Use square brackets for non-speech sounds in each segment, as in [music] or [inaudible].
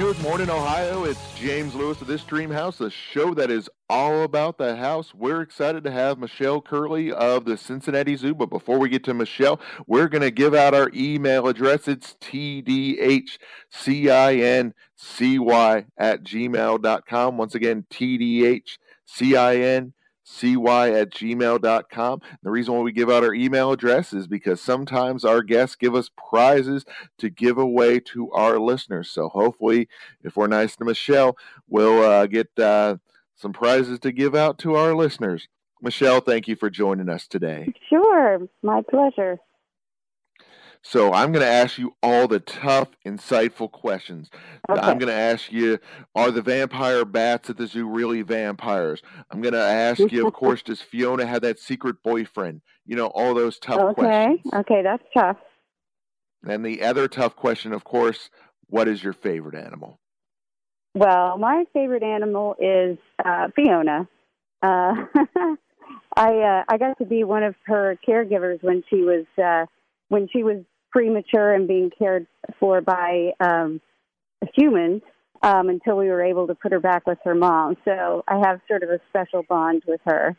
Good morning, Ohio. It's James Lewis of This Dream House, the show that is all about the house. We're excited to have Michelle Curley of the Cincinnati Zoo. But before we get to Michelle, we're going to give out our email address. It's tdhcincy at gmail.com. Once again, tdhcincy cy at gmail.com. The reason why we give out our email address is because sometimes our guests give us prizes to give away to our listeners. So hopefully, if we're nice to Michelle, we'll uh, get uh, some prizes to give out to our listeners. Michelle, thank you for joining us today. Sure, my pleasure. So I'm going to ask you all the tough, insightful questions. Okay. I'm going to ask you, are the vampire bats at the zoo really vampires? I'm going to ask you, of [laughs] course, does Fiona have that secret boyfriend? You know, all those tough okay. questions. Okay, okay, that's tough. And the other tough question, of course, what is your favorite animal? Well, my favorite animal is uh, Fiona. Uh, [laughs] I uh, I got to be one of her caregivers when she was uh, when she was premature and being cared for by um, humans um, until we were able to put her back with her mom. So I have sort of a special bond with her.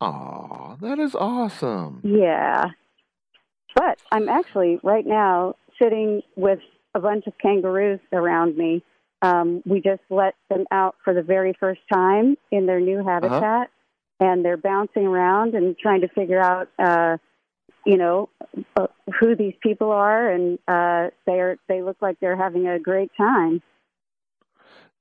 Aw, that is awesome. Yeah. But I'm actually right now sitting with a bunch of kangaroos around me. Um, we just let them out for the very first time in their new habitat, and they're bouncing around and trying to figure out, uh, you know, uh, who these people are, and uh, they're they look like they're having a great time.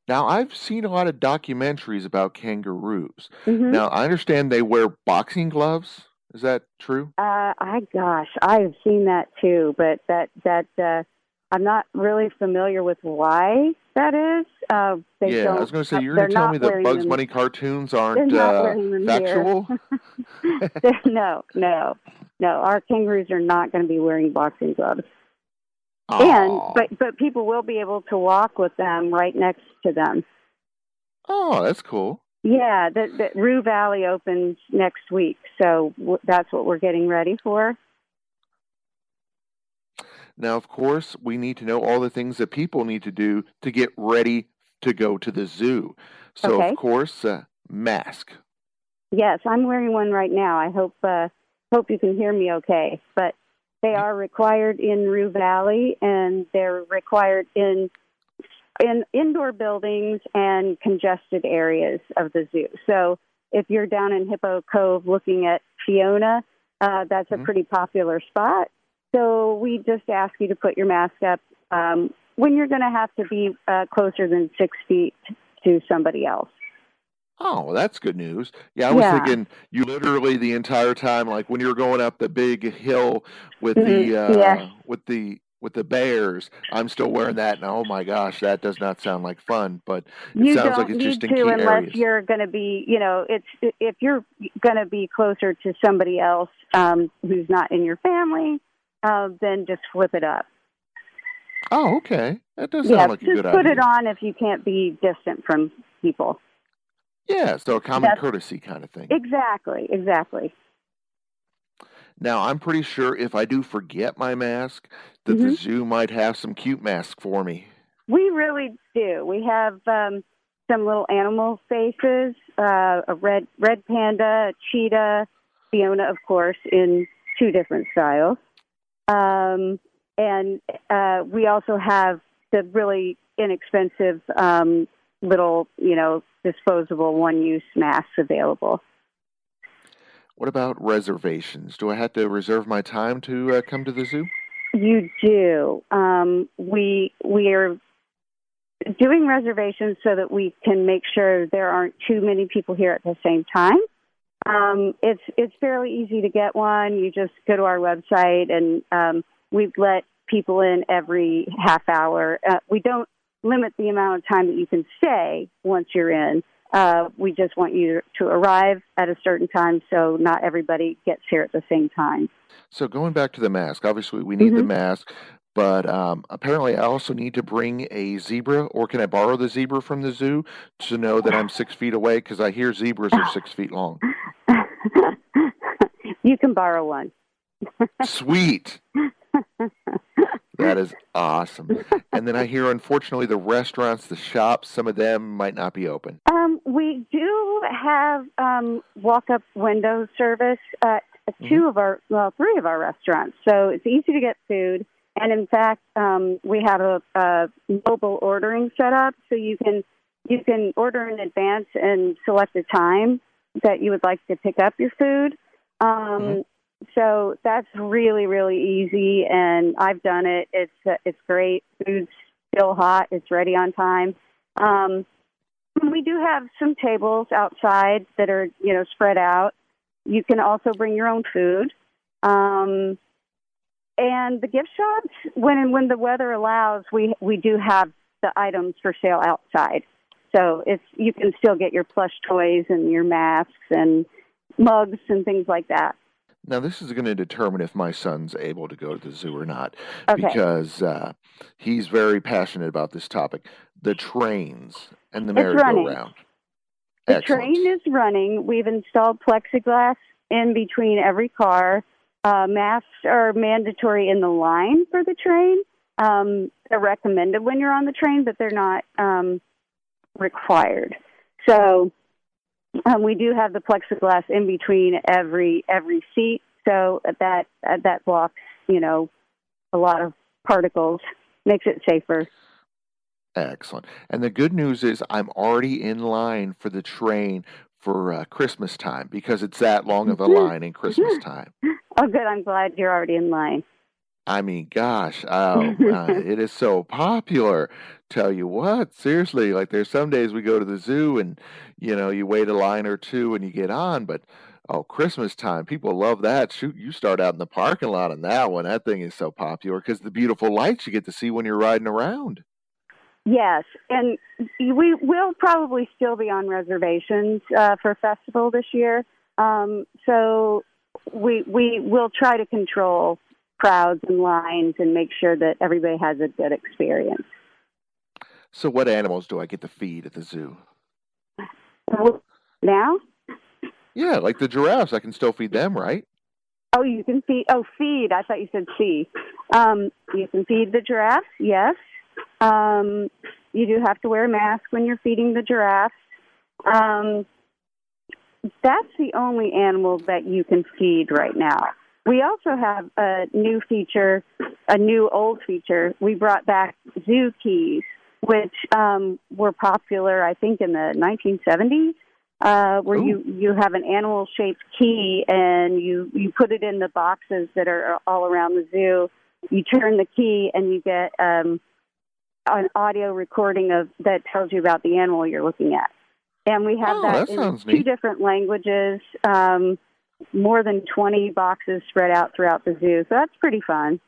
Now, I've seen a lot of documentaries about kangaroos. hmm Now, I understand they wear boxing gloves. Is that true? Uh, I gosh, I've seen that too, but that that uh, I'm not really familiar with why that is. Uh, they yeah, don't, I was going to say, you're going to tell me that Bugs Bunny cartoons aren't uh, factual? [laughs] no, no, no. Our kangaroos are not going to be wearing boxing gloves, and but but people will be able to walk with them right next to them. Oh, that's cool. Yeah, the, the Roo Valley opens next week, so w- that's what we're getting ready for. Now, of course, we need to know all the things that people need to do to get ready to go to the zoo. So, Okay. of course, uh, mask. Yes, I'm wearing one right now. I hope uh, hope you can hear me okay. But they are required in Roo Valley, and they're required in in indoor buildings and congested areas of the zoo. So if you're down in Hippo Cove looking at Fiona, uh, that's a Mhm. pretty popular spot. So we just ask you to put your mask up um, when you're going to have to be uh, closer than six feet to somebody else. Oh, well, that's good news. Yeah, I was Yeah. thinking you literally the entire time, like when you were going up the big hill with the uh, yeah. with the with the bears. I'm still wearing that, and oh my gosh, that does not sound like fun. But it you sounds like it's just in to key unless areas. you're going to be you know it's if you're going to be closer to somebody else um who's not in your family uh, then just flip it up Oh, okay, that does sound like a good idea. just put it on if you can't be distant from people Yeah, so a common That's- courtesy kind of thing. exactly exactly Now, I'm pretty sure if I do forget my mask, that the Mhm. zoo might have some cute masks for me. we really do we have um some little animal faces uh a red red panda a cheetah fiona of course in two different styles um and uh we also have the really inexpensive um little you know disposable one use masks available What about reservations? Do I have to reserve my time to uh, come to the zoo? You do. Um, we we are doing reservations so that we can make sure there aren't too many people here at the same time. Um, it's it's fairly easy to get one. You just go to our website, and um, we let people in every half hour. Uh, we don't limit the amount of time that you can stay once you're in. Uh, we just want you to arrive at a certain time, so not everybody gets here at the same time. So going back to the mask, obviously we need the Mhm. mask, but um, apparently I also need to bring a zebra, or can I borrow the zebra from the zoo to know that I'm six feet away? Because I hear zebras are six feet long. [laughs] you can borrow one. Sweet. [laughs] That is awesome. and then I hear, unfortunately, the restaurants, the shops, some of them might not be open. Um, we do have um, walk-up window service at 2 mm-hmm. of our, well, three of our restaurants. So it's easy to get food. And in fact, um, we have a, a mobile ordering set up, so you can you can order in advance and select a time that you would like to pick up your food. Um, mm-hmm. So that's really really easy, and I've done it. It's uh, it's great. Food's still hot. It's ready on time. Um, we do have some tables outside that are you know spread out. You can also bring your own food. Um, and the gift shops, when when the weather allows, we we do have the items for sale outside. So it's you can still get your plush toys and your masks and mugs and things like that. Now, this is going to determine if my son's able to go to the zoo or not, okay. because uh, he's very passionate about this topic. The trains and the merry-go-round. The Excellent. train is running. We've installed plexiglass in between every car. Uh, masks are mandatory in the line for the train. Um, they're recommended when you're on the train, but they're not um, required. So um, we do have the plexiglass in between every every seat, so that that blocks you know a lot of particles, makes it safer. Excellent. And the good news is I'm already in line for the train for uh, Christmas time because it's that long of a mm-hmm. line in Christmas [laughs] time. Oh, good. I'm glad you're already in line. I mean, gosh, oh, [laughs] uh, it is so popular. Tell you what, seriously, like there's some days we go to the zoo and, you know, you wait a line or two and you get on, but oh, Christmas time, people love that. Shoot, you start out in the parking lot on that one. That thing is so popular because the beautiful lights you get to see when you're riding around. Yes, and we will probably still be on reservations uh, for festival this year. Um, so we we will try to control crowds and lines and make sure that everybody has a good experience. So, what animals do I get to feed at the zoo? Now? Yeah, like the giraffes. I can still feed them, right? Oh, you can feed. Oh, feed. I thought you said see. Um, you can feed the giraffes. Yes. Um, you do have to wear a mask when you're feeding the giraffes. Um, that's the only animal that you can feed right now. We also have a new feature, a new old feature. We brought back zoo keys, which um, were popular, I think, in the 1970s. Uh, where Ooh. you you have an animal shaped key and you you put it in the boxes that are all around the zoo. You turn the key and you get um, an audio recording of that tells you about the animal you're looking at. And we have oh, that, that in two neat. different languages, um, more than 20 boxes spread out throughout the zoo. So that's pretty fun.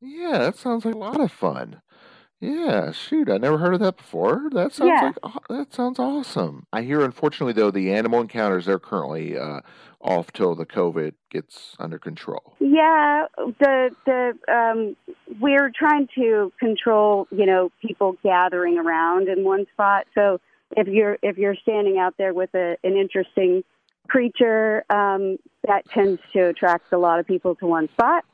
Yeah, that sounds like a lot of fun. Yeah, shoot, I never heard of that before. That sounds yeah. like that sounds awesome. I hear, unfortunately, though, the animal encounters they're currently uh, off till the COVID gets under control. Yeah, the the um, we're trying to control, you know, people gathering around in one spot. So if you're if you're standing out there with a, an interesting creature, um, that tends to attract a lot of people to one spot.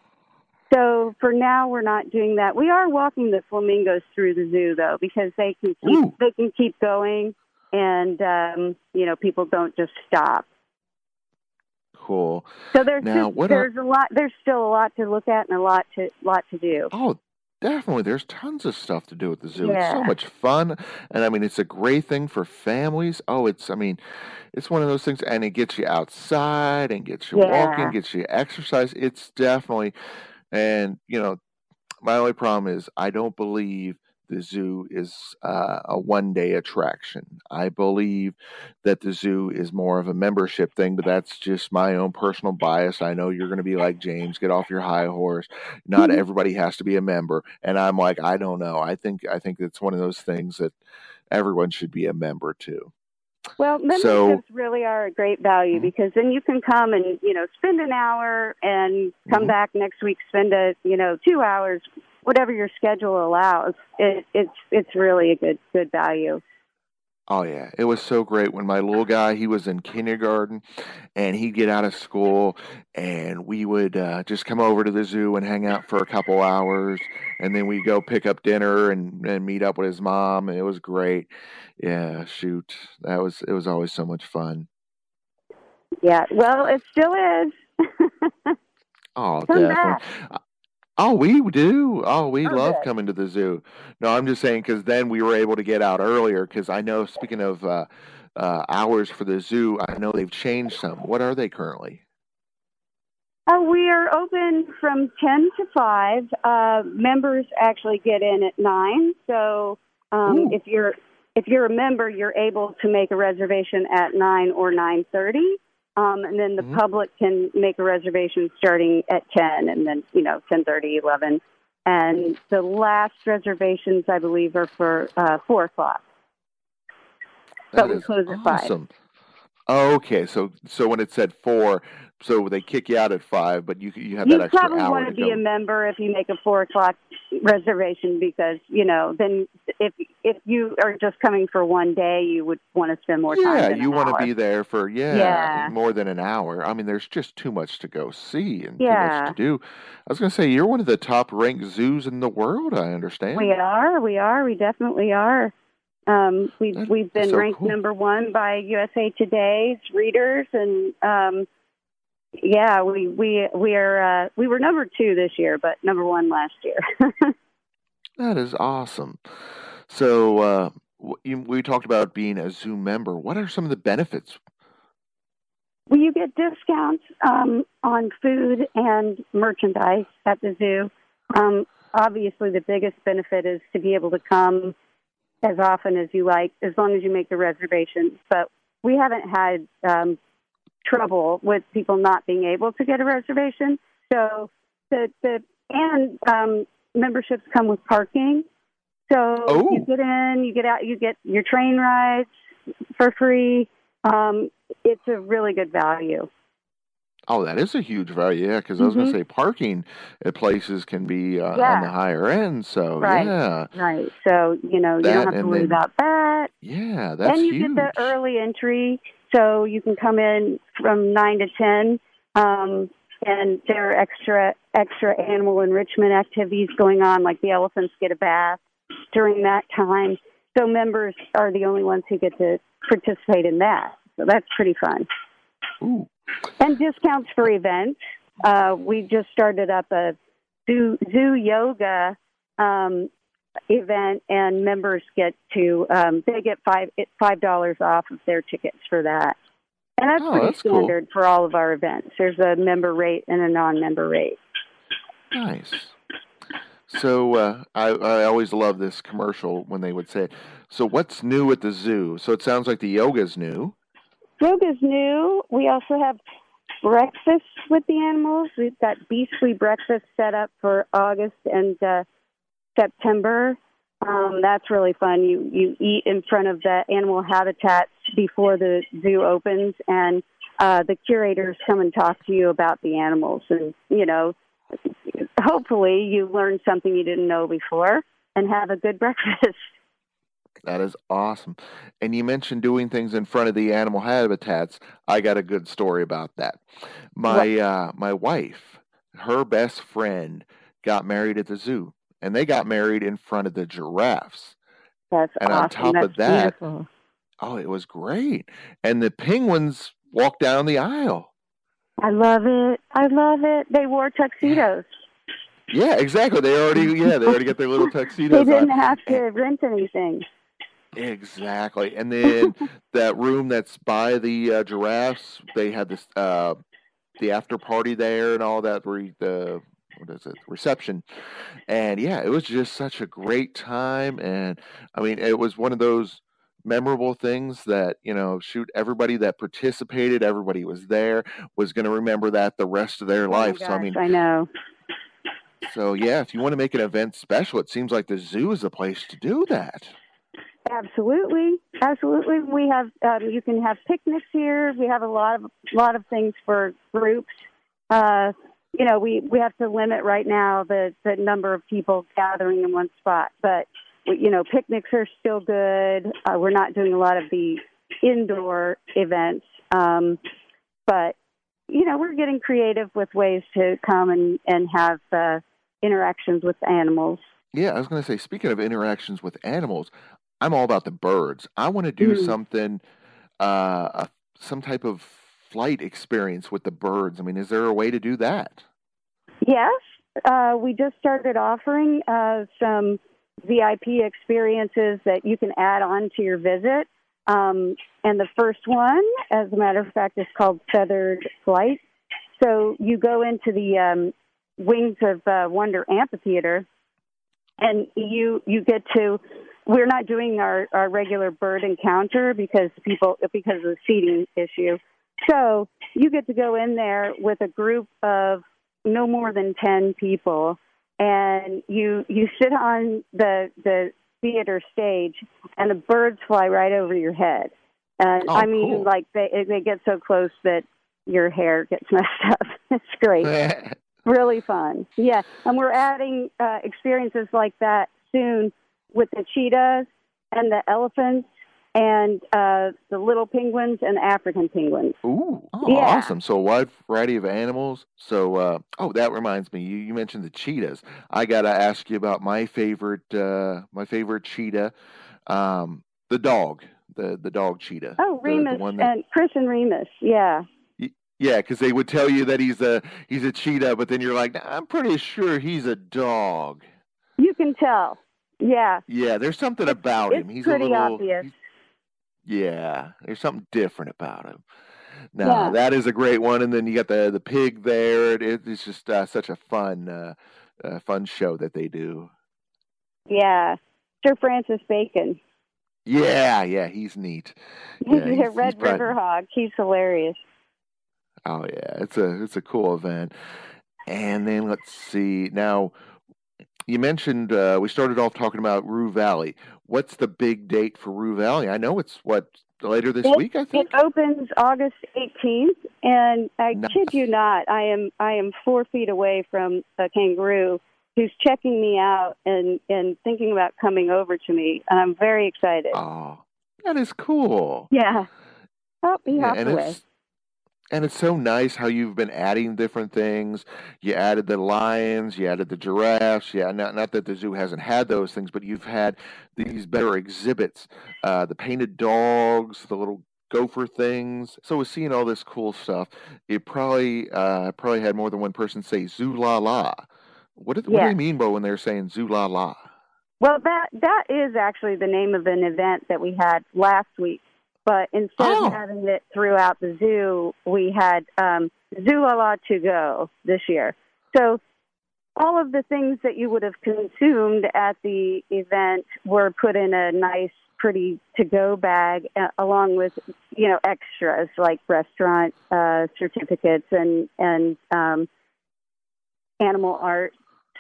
So for now, we're not doing that. We are walking the flamingos through the zoo though, because they can keep Ooh. they can keep going, and um, you know people don't just stop. Cool. So there's now, just, there's are... a lot. There's still a lot to look at and a lot to lot to do. Oh, Definitely, there's tons of stuff to do at the zoo. Yeah. It's so much fun, and I mean, it's a great thing for families. Oh, it's I mean, it's one of those things, and it gets you outside and gets you yeah. walking, gets you exercise. It's definitely, and you know, my only problem is I don't believe the zoo is uh, a one day attraction. I believe that the zoo is more of a membership thing, but that's just my own personal bias. I know you're going to be like, James, get off your high horse. Not mm-hmm. everybody has to be a member. And I'm like, I don't know. I think, I think it's one of those things that everyone should be a member too. Well, memberships so, really are a great value mm-hmm. because then you can come and you know spend an hour and come mm-hmm. back next week, spend a you know two hours whatever your schedule allows, it, it's it's really a good good value. Oh yeah, it was so great when my little guy he was in kindergarten, and he'd get out of school, and we would uh, just come over to the zoo and hang out for a couple hours, and then we'd go pick up dinner and and meet up with his mom. And it was great. Yeah, shoot, that was it was always so much fun. Yeah, well, it still is. [laughs] oh, Come definitely. back. Oh, we do. Oh, we Oh, love good. coming to the zoo. No, I'm just saying because then we were able to get out earlier. Because I know, speaking of uh, uh, hours for the zoo, I know they've changed some. What are they currently? Uh, we are open from 10 to 5. Uh, members actually get in at 9. So um, if you're if you're a member, you're able to make a reservation at 9 or 9:30. Um, and then the Mhm. public can make a reservation starting at 10 and then, you know, 10:30, 11. And the last reservations, I believe, are for uh, 4 o'clock. But That we is close at five. awesome. Okay, so so when it said four, so they kick you out at five, but you you have You that extra probably hour want to be go. a member if you make a four o'clock reservation because you know then if if you are just coming for one day, you would want to spend more time. yeah, you want hour. to be there for yeah, Yeah. more than an hour. I mean, there's just too much to go see and too Yeah. much to do. I was going to say you're one of the top ranked zoos in the world. I understand. We are, we are, we definitely are. Um, we've That we've been so ranked cool. number one by USA Today's readers, and um, yeah, we we we are uh, we were number two this year, but number one last year. [laughs] That is awesome. So uh, you, we talked about being a zoo member. What are some of the benefits? Well, you get discounts um, on food and merchandise at the zoo. Um, obviously, the biggest benefit is to be able to come as often as you like, as long as you make the reservation. But we haven't had um, trouble with people not being able to get a reservation. So the the and um, memberships come with parking. So Oh. you get in, you get out, you get your train rides for free. Um, it's a really good value. Oh, that is a huge value. Yeah, because I was going to say parking at places can be uh, on the higher end. So Right. yeah, Right. So, you know, you don't have to worry then- about that. yeah, that's and you huge. get the early entry, so you can come in from 9 to 10. Um, and there are extra extra animal enrichment activities going on, like the elephants get a bath during that time. So members are the only ones who get to participate in that. So that's pretty fun. Ooh, And discounts for events. Uh, we just started up a zoo, zoo yoga um, event, and members get to um, they get five five dollars off of their tickets for that. And that's Oh, pretty that's cool. standard for all of our events. There's a member rate and a non-member rate. nice. So uh, I I always love this commercial when they would say, "So what's new at the zoo?" So it sounds like the yoga's new. Yoga's new. We also have breakfast with the animals. We've got beastly breakfast set up for August and uh, September. Um, that's really fun. You you eat in front of the animal habitats before the zoo opens, and uh, the curators come and talk to you about the animals, and you know, hopefully you learn something you didn't know before, and have a good [laughs] breakfast. That is awesome. And you mentioned doing things in front of the animal habitats. I got a good story about that. My uh, my wife, her best friend, got married at the zoo, and they got married in front of the giraffes. That's And on awesome. top that's of that- beautiful. Oh, it was great. And the penguins walked down the aisle. I love it. I love it. They wore tuxedos. Yeah, exactly. They already yeah, they already got their little [laughs] tuxedos. They didn't on. have to rent anything. Exactly. And then [laughs] that room that's by the uh, giraffes, they had this uh the after party there and all that where the what is it reception and yeah it was just such a great time and i mean it was one of those memorable things that you know shoot everybody that participated everybody was there was going to remember that the rest of their Oh life so i mean I know. so yeah if you want to make an event special it seems like the zoo is the place to do that Absolutely, absolutely. We have um, you can have picnics here. We have a lot of lot of things for groups. Uh, you know, we we have to limit right now the the number of people gathering in one spot, but you know, picnics are still good. Uh, we're not doing a lot of the indoor events, um, but you know, we're getting creative with ways to come and and have uh, interactions with animals. Yeah, I was going to say, speaking of interactions with animals, I'm all about the birds. I want to do Mm. something, uh, some type of flight experience with the birds. I mean, is there a way to do that? Yes, uh, we just started offering uh, some VIP experiences that you can add on to your visit. Um, and the first one, as a matter of fact, is called Feathered Flight. So you go into the um, Wings of uh, Wonder Amphitheater, and you you get to. We're not doing our, our regular bird encounter because people because of the seating issue. So you get to go in there with a group of no more than 10 people and you you sit on the the theater stage and the birds fly right over your head. And Oh, i mean cool. like they they get so close that your hair gets [laughs] messed up. It's great. [laughs] Really fun. Yeah. And we're adding uh experiences like that soon with the cheetahs and the elephants and uh the little penguins and the african penguins Ooh, oh, Yeah. awesome! So a wide variety of animals. So, uh, oh, that reminds me. You, you mentioned the cheetahs. I gotta ask you about my favorite, uh, my favorite cheetah, um, the dog, the the dog cheetah. oh The- the remus that- and chris and remus yeah Yeah, because they would tell you that he's a he's a cheetah, but then you're like, "Nah, I'm pretty sure he's a dog. You can tell. Yeah. Yeah, there's something It's- about it's him. He's pretty a little. obvious. he's- yeah, there's something different about him. No, Yeah. that is a great one. And then you got the the pig there. It, it's just uh, such a fun uh, uh, fun show that they do. Yeah. Sir Francis Bacon. Yeah, yeah, he's neat. [laughs] Yeah, he's- he's Red prob- River Hog. He's hilarious. Oh yeah, it's a it's a cool event. And then let's see. Now, you mentioned uh, we started off talking about Roo Valley. What's the big date for Roo Valley? I know it's what later this It- week. I think It opens August 18th, and I Nice. kid you not, I am I am four feet away from a kangaroo who's checking me out and and thinking about coming over to me, and I'm very excited. Oh, that is cool. yeah. Oh, he Yeah, hopped away. And it's so nice how you've been adding different things. You added the lions, you added the giraffes. Yeah, not not that the zoo hasn't had those things, but you've had these better exhibits. Uh, the painted dogs, the little gopher things. So with seeing all this cool stuff, it probably uh, probably had more than one person say "zoo la la." What did, what do Yeah. they mean by when they're saying "zoo la la"? Well, that that is actually the name of an event that we had last week. But instead Oh. of having it throughout the zoo, we had um, Zoo La La to go this year. So all of the things that you would have consumed at the event were put in a nice, pretty to go bag, uh, along with you know extras like restaurant uh, certificates and and um, animal art.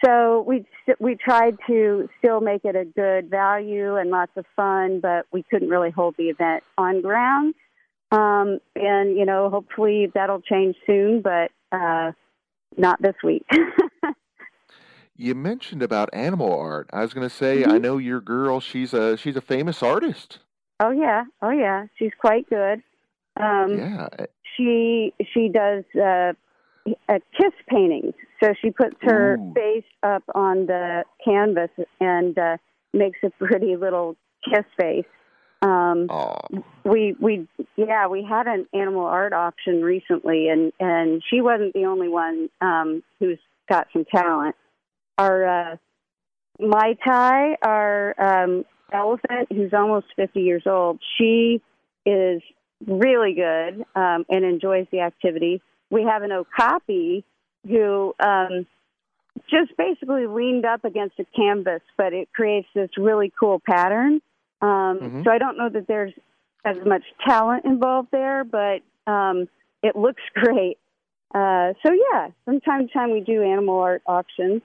So we we tried to still make it a good value and lots of fun, but we couldn't really hold the event on ground. Um, and you know, hopefully that'll change soon, but uh, not this week. [laughs] You mentioned about animal art. I was going to say, I Mhm. know your girl. She's a she's a famous artist. oh yeah, oh yeah, she's quite good. Um, yeah. she she does uh, uh, kiss paintings. So she puts her Ooh. face up on the canvas and uh, makes a pretty little kiss face. Um, we we yeah we had an animal art auction recently and and she wasn't the only one um who's got some talent our uh Mai Thai our um elephant who's almost 50 years old she is really good um and enjoys the activity we have an okapi who um just basically leaned up against a canvas but it creates this really cool pattern um, Mhm. So I don't know that there's as much talent involved there, but um, it looks [laughs] great. Uh, so yeah, from time to time we do animal art auctions.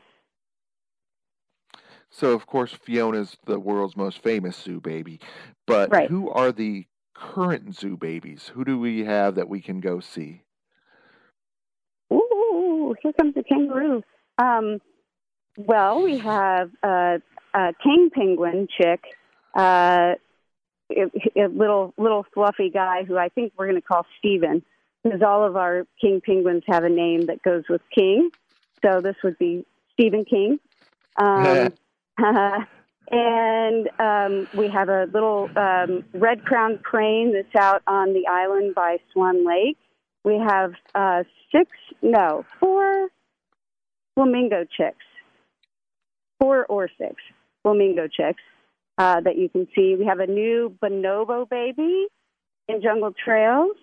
so of course Fiona's the world's most famous zoo baby, but Right. who are the current zoo babies? Who do we have that we can go see? Here comes the kangaroo. Um, well, we have uh, a king penguin chick, uh, a, a little little fluffy guy who I think we're going to call Steven, because all of our king penguins have a name that goes with king. So this would be Stephen King. Um, [laughs] [laughs] and um, we have a little um, red crowned crane that's out on the island by Swan Lake. We have uh, six, no, four flamingo chicks, four or six flamingo chicks uh, that you can see. We have a new bonobo baby in Jungle Trails,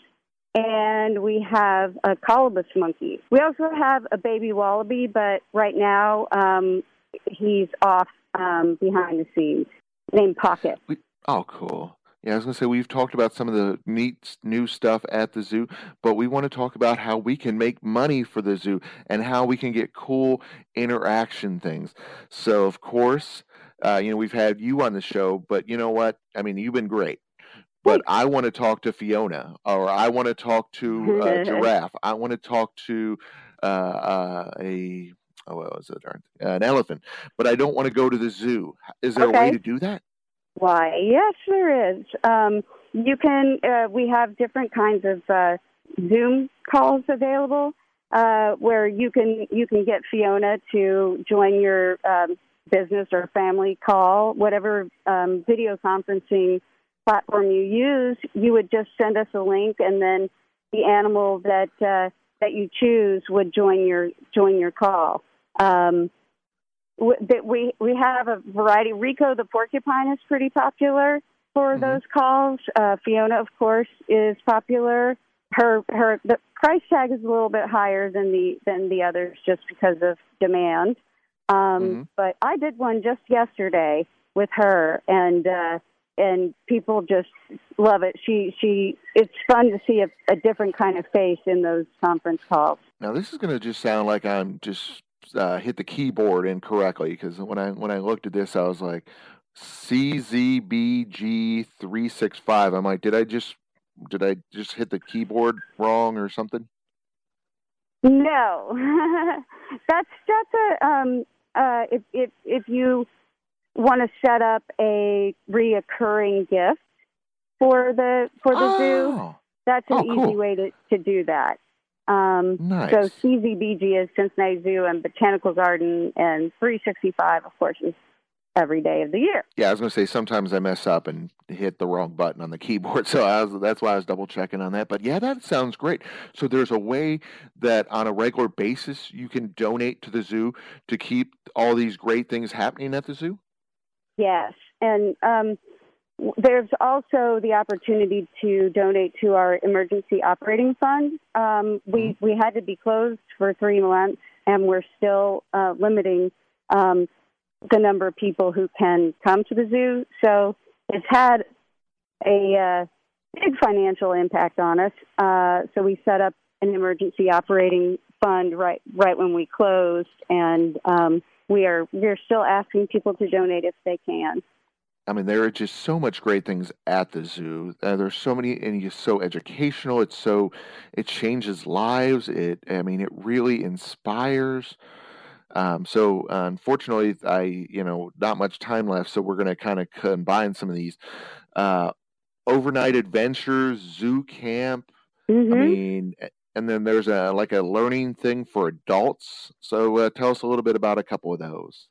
and we have a colobus monkey. We also have a baby wallaby, but right now um, he's off um, behind the scenes, named Pocket. Oh, cool. Yeah, I was going to say we've talked about some of the neat new stuff at the zoo, but we want to talk about how we can make money for the zoo and how we can get cool interaction things. So, of course, uh, you know, we've had you on the show, but you know what? I mean, you've been great. But I want to talk to Fiona, or I want to talk to uh, [laughs] Giraffe. I want to talk to uh, uh a oh, what was it? An elephant. But I don't want to go to the zoo. Is there okay. a way to do that? Why, yes, there is. Um, you can. Uh, we have different kinds of uh, Zoom calls available uh, where you can you can get Fiona to join your um, business or family call, whatever um, video conferencing platform you use. You would just send us a link, and then the animal that uh, that you choose would join your join your call. Um, that we we have a variety. Rico the porcupine is pretty popular for mm-hmm. those calls. Uh, Fiona, of course, is popular. Her her the price tag is a little bit higher than the than the others just because of demand. Um, mm-hmm. But I did one just yesterday with her, and uh, and people just love it. She she it's fun to see a, a different kind of face in those conference calls. Now this is going to just sound like I'm just uh, hit the keyboard incorrectly because when I when I looked at this, I was like CZBG three six five. I'm like, did I just did I just hit the keyboard wrong or something? No, [laughs] that's that's a um uh if if if you want to set up a reoccurring gift for the for the oh. zoo, that's an oh, cool. easy way to to do that. Um, nice. So CZBG is Cincinnati Zoo and Botanical Garden, and 365, of course, is every day of the year. Yeah, I was going to say sometimes I mess up and hit the wrong button on the keyboard, [laughs] so was, that's why I was double checking on that. But yeah, that sounds great. So there's a way that on a regular basis you can donate to the zoo to keep all these great things happening at the zoo. Yes, and um, there's also the opportunity to donate to our emergency operating fund. Um, we mm-hmm. we had to be closed for three months, and we're still uh, limiting um, the number of people who can come to the zoo. So it's had a uh, big financial impact on us. Uh, so we set up an emergency operating fund right right when we closed, and um, we are we're still asking people to donate if they can. I mean, there are just so much great things at the zoo. Uh, there's so many, and it's so educational. It's so, it changes lives. It, I mean, it really inspires. Um, so unfortunately, I, you know, not much time left. So we're going to kind of combine some of these uh, overnight adventures, zoo camp. Mm-hmm. I mean, and then there's a like a learning thing for adults. So uh, tell us a little bit about a couple of those.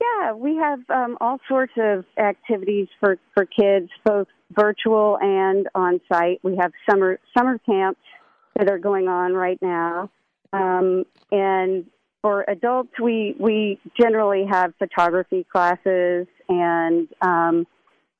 Yeah, we have um, all sorts of activities for, for kids, both virtual and on site. We have summer summer camps that are going on right now, um, and for adults, we we generally have photography classes and um,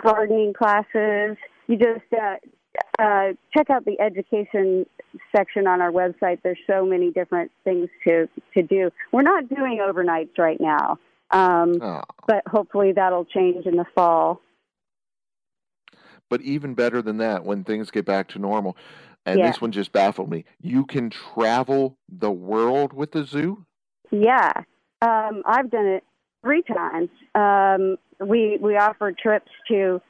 gardening classes. You just uh, uh, check out the education section on our website. There's so many different things to to do. We're not doing overnights right now. Um, oh. But hopefully that'll change in the fall. But even better than that, when things get back to normal, and yeah. this one just baffled me, you can travel the world with the zoo? Yeah. Um, I've done it three times. Um, we, we offer trips to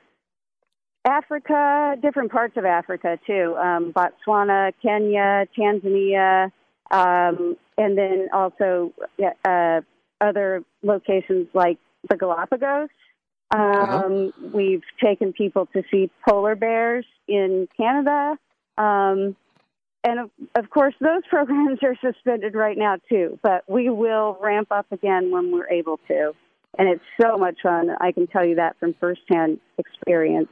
Africa, different parts of Africa too, um, Botswana, Kenya, Tanzania, um, and then also uh, other locations like the Galapagos. Um, uh-huh. We've taken people to see polar bears in Canada. Um, and of, of course, those [laughs] programs are suspended right now too, but we will ramp up again when we're able to. And it's so much fun. I can tell you that from firsthand experience.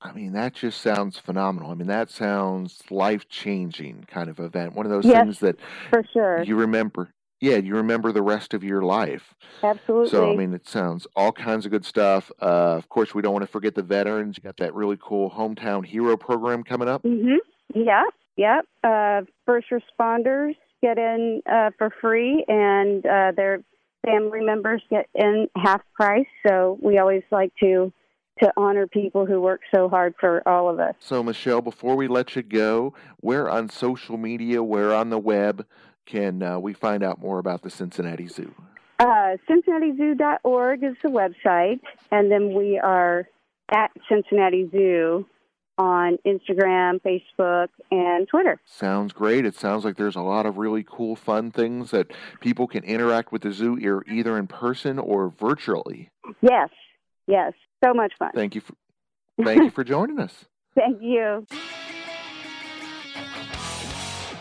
I mean, that just sounds phenomenal. I mean, that sounds life changing kind of event. One of those yes, things that for sure you remember. Yeah, you remember the rest of your life. Absolutely. So, I mean, it sounds all kinds of good stuff. Uh, of course, we don't want to forget the veterans. You got that really cool hometown hero program coming up. Mm-hmm. Yeah, yeah. Uh, first responders get in uh, for free, and uh, their family members get in half price. So we always like to to honor people who work so hard for all of us. So, Michelle, before we let you go, where on social media, where on the web can uh, we find out more about the Cincinnati Zoo? Uh, CincinnatiZoo.org is the website, and then we are at Cincinnati Zoo on Instagram, Facebook, and Twitter. Sounds great. It sounds like there's a lot of really cool, fun things that people can interact with the zoo either in person or virtually. Yes, yes. So much fun. Thank you for, thank you for joining us. [laughs] Thank you.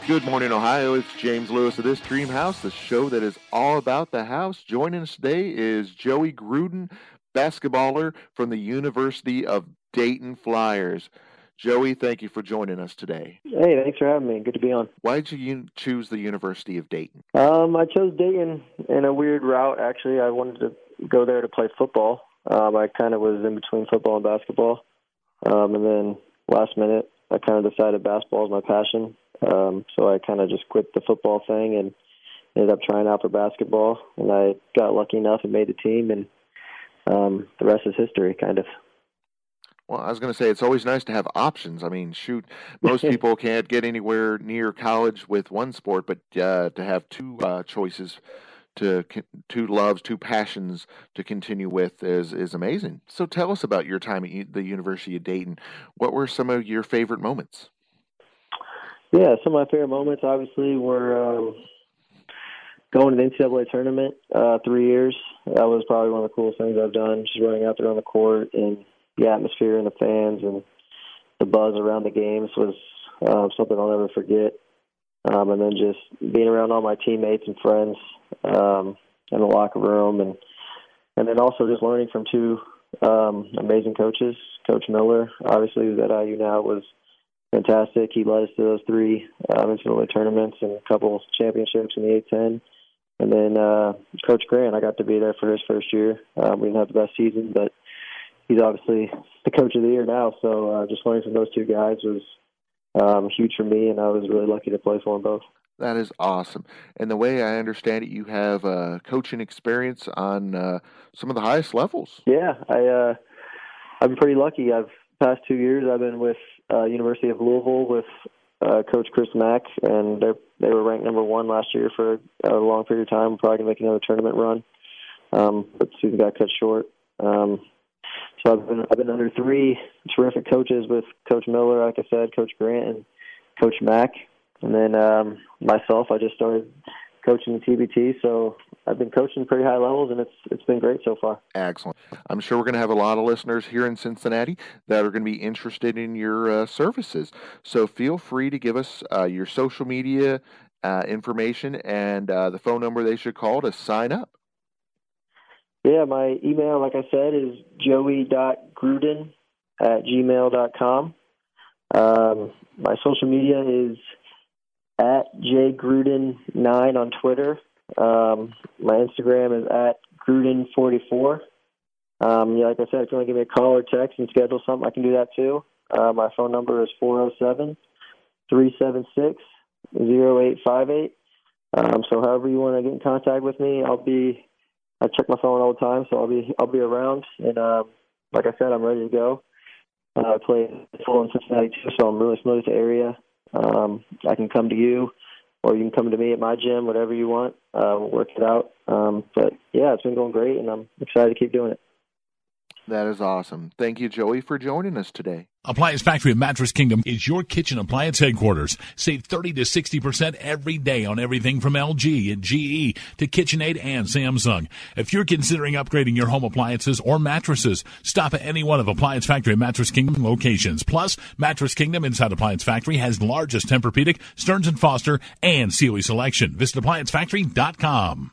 Good morning, Ohio. It's James Lewis of This Dream House, the show that is all about the house. Joining us today is Joey Gruden, basketballer from the University of Dayton Flyers. Joey, thank you for joining us today. Hey, thanks for having me. Good to be on. Why did you choose the University of Dayton? Um, I chose Dayton in a weird route. Actually, I wanted to go there to play football. Um, I kind of was in between football and basketball, um, and then last minute, I kind of decided basketball is my passion. Um, so I kind of just quit the football thing and ended up trying out for basketball. And I got lucky enough and made the team, and um, the rest is history, kind of. Well, I was going to say it's always nice to have options. I mean, shoot, most [laughs] people can't get anywhere near college with one sport, but uh, to have two uh, choices to two loves, two passions to continue with is is amazing. So tell us about your time at the University of Dayton. What were some of your favorite moments? Yeah, some of my favorite moments obviously were um, going to the NCAA tournament uh, three years. That was probably one of the coolest things I've done. Just running out there on the court and the atmosphere and the fans and the buzz around the games was uh, something I'll never forget. Um, and then just being around all my teammates and friends um, in the locker room, and and then also just learning from two um, amazing coaches. Coach Miller, obviously, who's at IU now, was fantastic. He led us to those three um, NCAA tournaments and a couple championships in the A10. And then uh, Coach Grant, I got to be there for his first year. Um, we didn't have the best season, but he's obviously the coach of the year now. So uh, just learning from those two guys was um, huge for me, and I was really lucky to play for them both. That is awesome. And the way I understand it, you have uh, coaching experience on uh, some of the highest levels. Yeah, I uh, I've been pretty lucky. I've past two years I've been with uh, University of Louisville with uh, Coach Chris Mack, and they they were ranked number one last year for a long period of time. Probably gonna make another tournament run, um, but the season got cut short. Um, so I've been I've been under three terrific coaches with Coach Miller, like I said, Coach Grant, and Coach Mack, and then um, myself. I just started coaching the TBT, so I've been coaching pretty high levels, and it's it's been great so far. Excellent. I'm sure we're going to have a lot of listeners here in Cincinnati that are going to be interested in your uh, services. So feel free to give us uh, your social media uh, information and uh, the phone number they should call to sign up. Yeah, my email, like I said, is joey.gruden at gmail.com. Um, my social media is at jgruden9 on Twitter. Um, my Instagram is at gruden44. Um, yeah, like I said, if you want to give me a call or text and schedule something, I can do that too. Uh, my phone number is 407 376 0858. Um, so however you want to get in contact with me, I'll be I check my phone all the time, so I'll be I'll be around. And um, like I said, I'm ready to go. Uh, I play full in Cincinnati too, so I'm really familiar with the area. Um, I can come to you, or you can come to me at my gym, whatever you want. Uh, we'll work it out. Um, but yeah, it's been going great, and I'm excited to keep doing it. That is awesome. Thank you, Joey, for joining us today. Appliance Factory of Mattress Kingdom is your kitchen appliance headquarters. Save 30 to 60% every day on everything from LG and GE to KitchenAid and Samsung. If you're considering upgrading your home appliances or mattresses, stop at any one of Appliance Factory Mattress Kingdom locations. Plus, Mattress Kingdom inside Appliance Factory has largest Tempur-Pedic, Stearns & Foster, and Sealy selection. Visit ApplianceFactory.com.